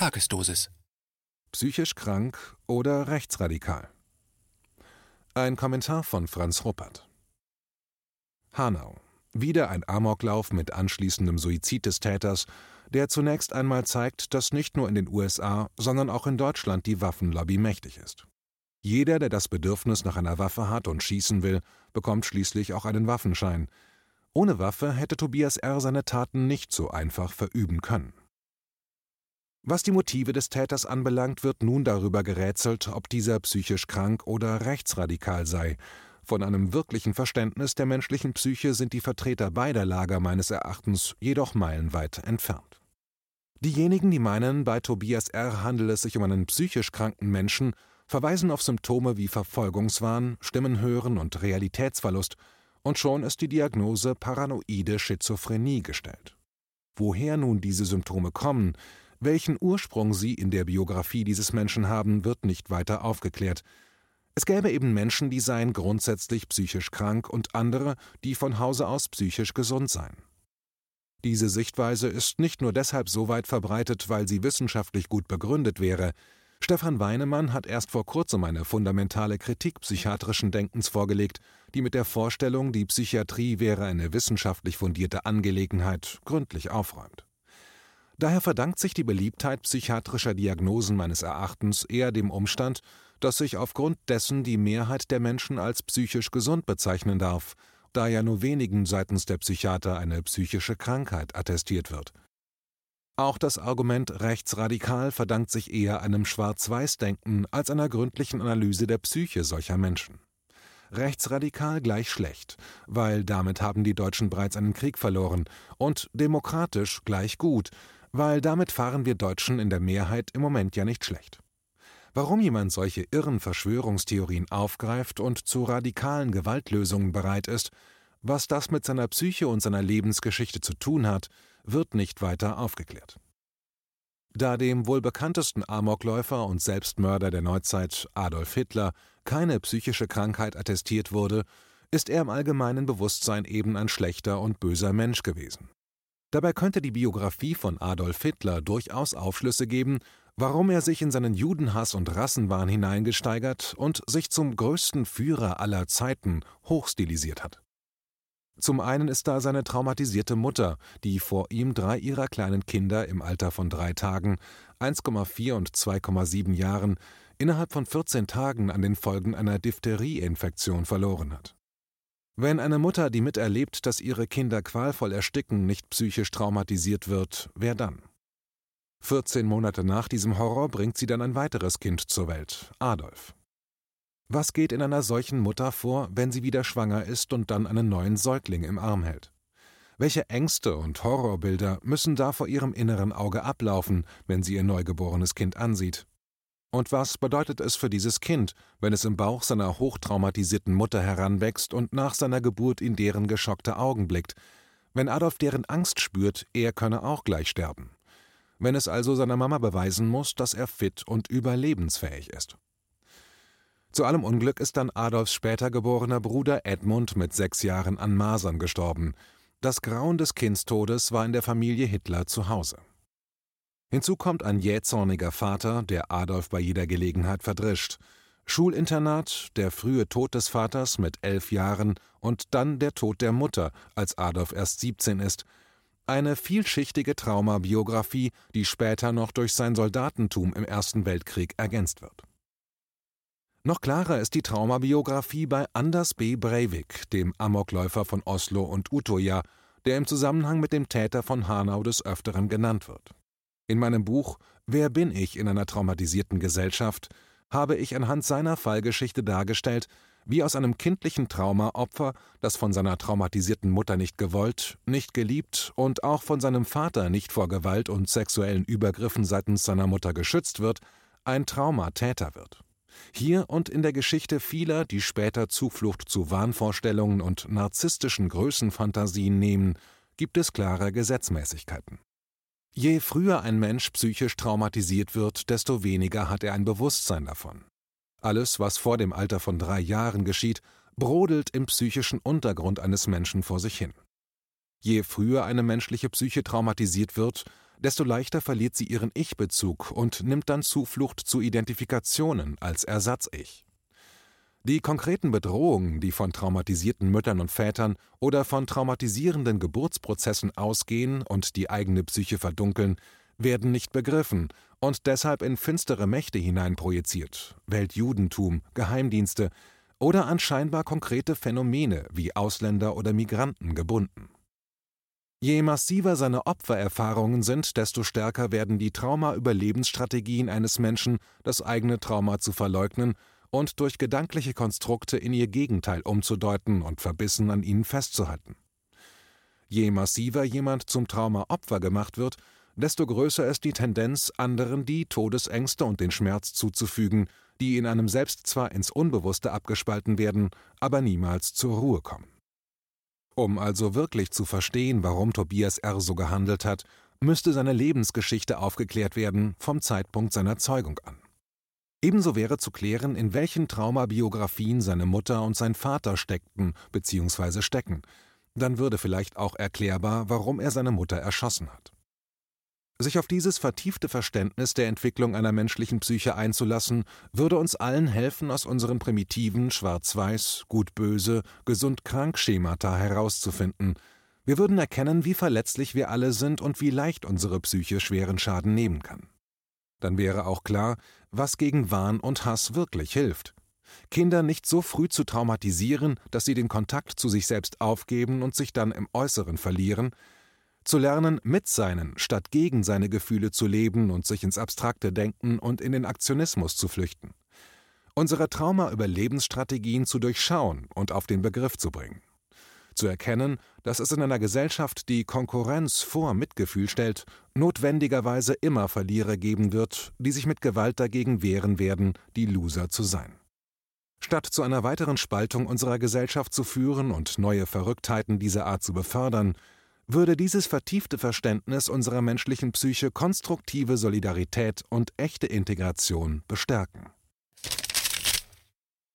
Tagesdosis. Psychisch krank oder rechtsradikal? Ein Kommentar von Franz Ruppert. Hanau. Wieder ein Amoklauf mit anschließendem Suizid des Täters, der zunächst einmal zeigt, dass nicht nur in den USA, sondern auch in Deutschland die Waffenlobby mächtig ist. Jeder, der das Bedürfnis nach einer Waffe hat und schießen will, bekommt schließlich auch einen Waffenschein. Ohne Waffe hätte Tobias R. seine Taten nicht so einfach verüben können. Was die Motive des Täters anbelangt, wird nun darüber gerätselt, ob dieser psychisch krank oder rechtsradikal sei. Von einem wirklichen Verständnis der menschlichen Psyche sind die Vertreter beider Lager meines Erachtens jedoch meilenweit entfernt. Diejenigen, die meinen, bei Tobias R. handele es sich um einen psychisch kranken Menschen, verweisen auf Symptome wie Verfolgungswahn, Stimmenhören und Realitätsverlust, und schon ist die Diagnose paranoide Schizophrenie gestellt. Woher nun diese Symptome kommen, welchen Ursprung sie in der Biografie dieses Menschen haben, wird nicht weiter aufgeklärt. Es gäbe eben Menschen, die seien grundsätzlich psychisch krank und andere, die von Hause aus psychisch gesund seien. Diese Sichtweise ist nicht nur deshalb so weit verbreitet, weil sie wissenschaftlich gut begründet wäre. Stefan Weinemann hat erst vor kurzem eine fundamentale Kritik psychiatrischen Denkens vorgelegt, die mit der Vorstellung, die Psychiatrie wäre eine wissenschaftlich fundierte Angelegenheit, gründlich aufräumt. Daher verdankt sich die Beliebtheit psychiatrischer Diagnosen meines Erachtens eher dem Umstand, dass sich aufgrund dessen die Mehrheit der Menschen als psychisch gesund bezeichnen darf, da ja nur wenigen seitens der Psychiater eine psychische Krankheit attestiert wird. Auch das Argument rechtsradikal verdankt sich eher einem Schwarz-Weiß-Denken als einer gründlichen Analyse der Psyche solcher Menschen. Rechtsradikal gleich schlecht, weil damit haben die Deutschen bereits einen Krieg verloren, und demokratisch gleich gut, weil damit fahren wir Deutschen in der Mehrheit im Moment ja nicht schlecht. Warum jemand solche irren Verschwörungstheorien aufgreift und zu radikalen Gewaltlösungen bereit ist, was das mit seiner Psyche und seiner Lebensgeschichte zu tun hat, wird nicht weiter aufgeklärt. Da dem wohl bekanntesten Amokläufer und Selbstmörder der Neuzeit Adolf Hitler keine psychische Krankheit attestiert wurde, ist er im allgemeinen Bewusstsein eben ein schlechter und böser Mensch gewesen. Dabei könnte die Biografie von Adolf Hitler durchaus Aufschlüsse geben, warum er sich in seinen Judenhass und Rassenwahn hineingesteigert und sich zum größten Führer aller Zeiten hochstilisiert hat. Zum einen ist da seine traumatisierte Mutter, die vor ihm drei ihrer kleinen Kinder im Alter von drei Tagen, 1,4 und 2,7 Jahren, innerhalb von 14 Tagen an den Folgen einer Diphtherieinfektion verloren hat. Wenn eine Mutter, die miterlebt, dass ihre Kinder qualvoll ersticken, nicht psychisch traumatisiert wird, wer dann? 14 Monate nach diesem Horror bringt sie dann ein weiteres Kind zur Welt, Adolf. Was geht in einer solchen Mutter vor, wenn sie wieder schwanger ist und dann einen neuen Säugling im Arm hält? Welche Ängste und Horrorbilder müssen da vor ihrem inneren Auge ablaufen, wenn sie ihr neugeborenes Kind ansieht? Und was bedeutet es für dieses Kind, wenn es im Bauch seiner hochtraumatisierten Mutter heranwächst und nach seiner Geburt in deren geschockte Augen blickt, wenn Adolf deren Angst spürt, er könne auch gleich sterben? Wenn es also seiner Mama beweisen muss, dass er fit und überlebensfähig ist. Zu allem Unglück ist dann Adolfs später geborener Bruder Edmund mit sechs Jahren an Masern gestorben. Das Grauen des Kindstodes war in der Familie Hitler zu Hause. Hinzu kommt ein jähzorniger Vater, der Adolf bei jeder Gelegenheit verdrischt. Schulinternat, der frühe Tod des Vaters mit elf Jahren und dann der Tod der Mutter, als Adolf erst 17 ist. Eine vielschichtige Traumabiografie, die später noch durch sein Soldatentum im Ersten Weltkrieg ergänzt wird. Noch klarer ist die Traumabiografie bei Anders B. Breivik, dem Amokläufer von Oslo und Utoja, der im Zusammenhang mit dem Täter von Hanau des Öfteren genannt wird. In meinem Buch Wer bin ich in einer traumatisierten Gesellschaft habe ich anhand seiner Fallgeschichte dargestellt, wie aus einem kindlichen Trauma Opfer, das von seiner traumatisierten Mutter nicht gewollt, nicht geliebt und auch von seinem Vater nicht vor Gewalt und sexuellen Übergriffen seitens seiner Mutter geschützt wird, ein Traumatäter wird. Hier und in der Geschichte vieler, die später Zuflucht zu Wahnvorstellungen und narzisstischen Größenfantasien nehmen, gibt es klare Gesetzmäßigkeiten. Je früher ein Mensch psychisch traumatisiert wird, desto weniger hat er ein Bewusstsein davon. Alles, was vor dem Alter von drei Jahren geschieht, brodelt im psychischen Untergrund eines Menschen vor sich hin. Je früher eine menschliche Psyche traumatisiert wird, desto leichter verliert sie ihren Ich-Bezug und nimmt dann Zuflucht zu Identifikationen als Ersatz-Ich. Die konkreten Bedrohungen, die von traumatisierten Müttern und Vätern oder von traumatisierenden Geburtsprozessen ausgehen und die eigene Psyche verdunkeln, werden nicht begriffen und deshalb in finstere Mächte hineinprojiziert, Weltjudentum, Geheimdienste oder an scheinbar konkrete Phänomene wie Ausländer oder Migranten gebunden. Je massiver seine Opfererfahrungen sind, desto stärker werden die Trauma-Überlebensstrategien eines Menschen, das eigene Trauma zu verleugnen und durch gedankliche Konstrukte in ihr Gegenteil umzudeuten und verbissen an ihnen festzuhalten. Je massiver jemand zum Traumaopfer gemacht wird, desto größer ist die Tendenz, anderen die Todesängste und den Schmerz zuzufügen, die in einem selbst zwar ins Unbewusste abgespalten werden, aber niemals zur Ruhe kommen. Um also wirklich zu verstehen, warum Tobias R. so gehandelt hat, müsste seine Lebensgeschichte aufgeklärt werden vom Zeitpunkt seiner Zeugung an. Ebenso wäre zu klären, in welchen Traumabiografien seine Mutter und sein Vater steckten bzw. stecken. Dann würde vielleicht auch erklärbar, warum er seine Mutter erschossen hat. Sich auf dieses vertiefte Verständnis der Entwicklung einer menschlichen Psyche einzulassen, würde uns allen helfen, aus unseren primitiven Schwarz-Weiß, Gut-Böse, Gesund-Krank-Schemata herauszufinden. Wir würden erkennen, wie verletzlich wir alle sind und wie leicht unsere Psyche schweren Schaden nehmen kann. Dann wäre auch klar, was gegen Wahn und Hass wirklich hilft. Kinder nicht so früh zu traumatisieren, dass sie den Kontakt zu sich selbst aufgeben und sich dann im Äußeren verlieren, zu lernen, mit seinen statt gegen seine Gefühle zu leben und sich ins abstrakte Denken und in den Aktionismus zu flüchten. Unsere Trauma-Überlebensstrategien zu durchschauen und auf den Begriff zu bringen zu erkennen, dass es in einer Gesellschaft, die Konkurrenz vor Mitgefühl stellt, notwendigerweise immer Verlierer geben wird, die sich mit Gewalt dagegen wehren werden, die Loser zu sein. Statt zu einer weiteren Spaltung unserer Gesellschaft zu führen und neue Verrücktheiten dieser Art zu befördern, würde dieses vertiefte Verständnis unserer menschlichen Psyche konstruktive Solidarität und echte Integration bestärken.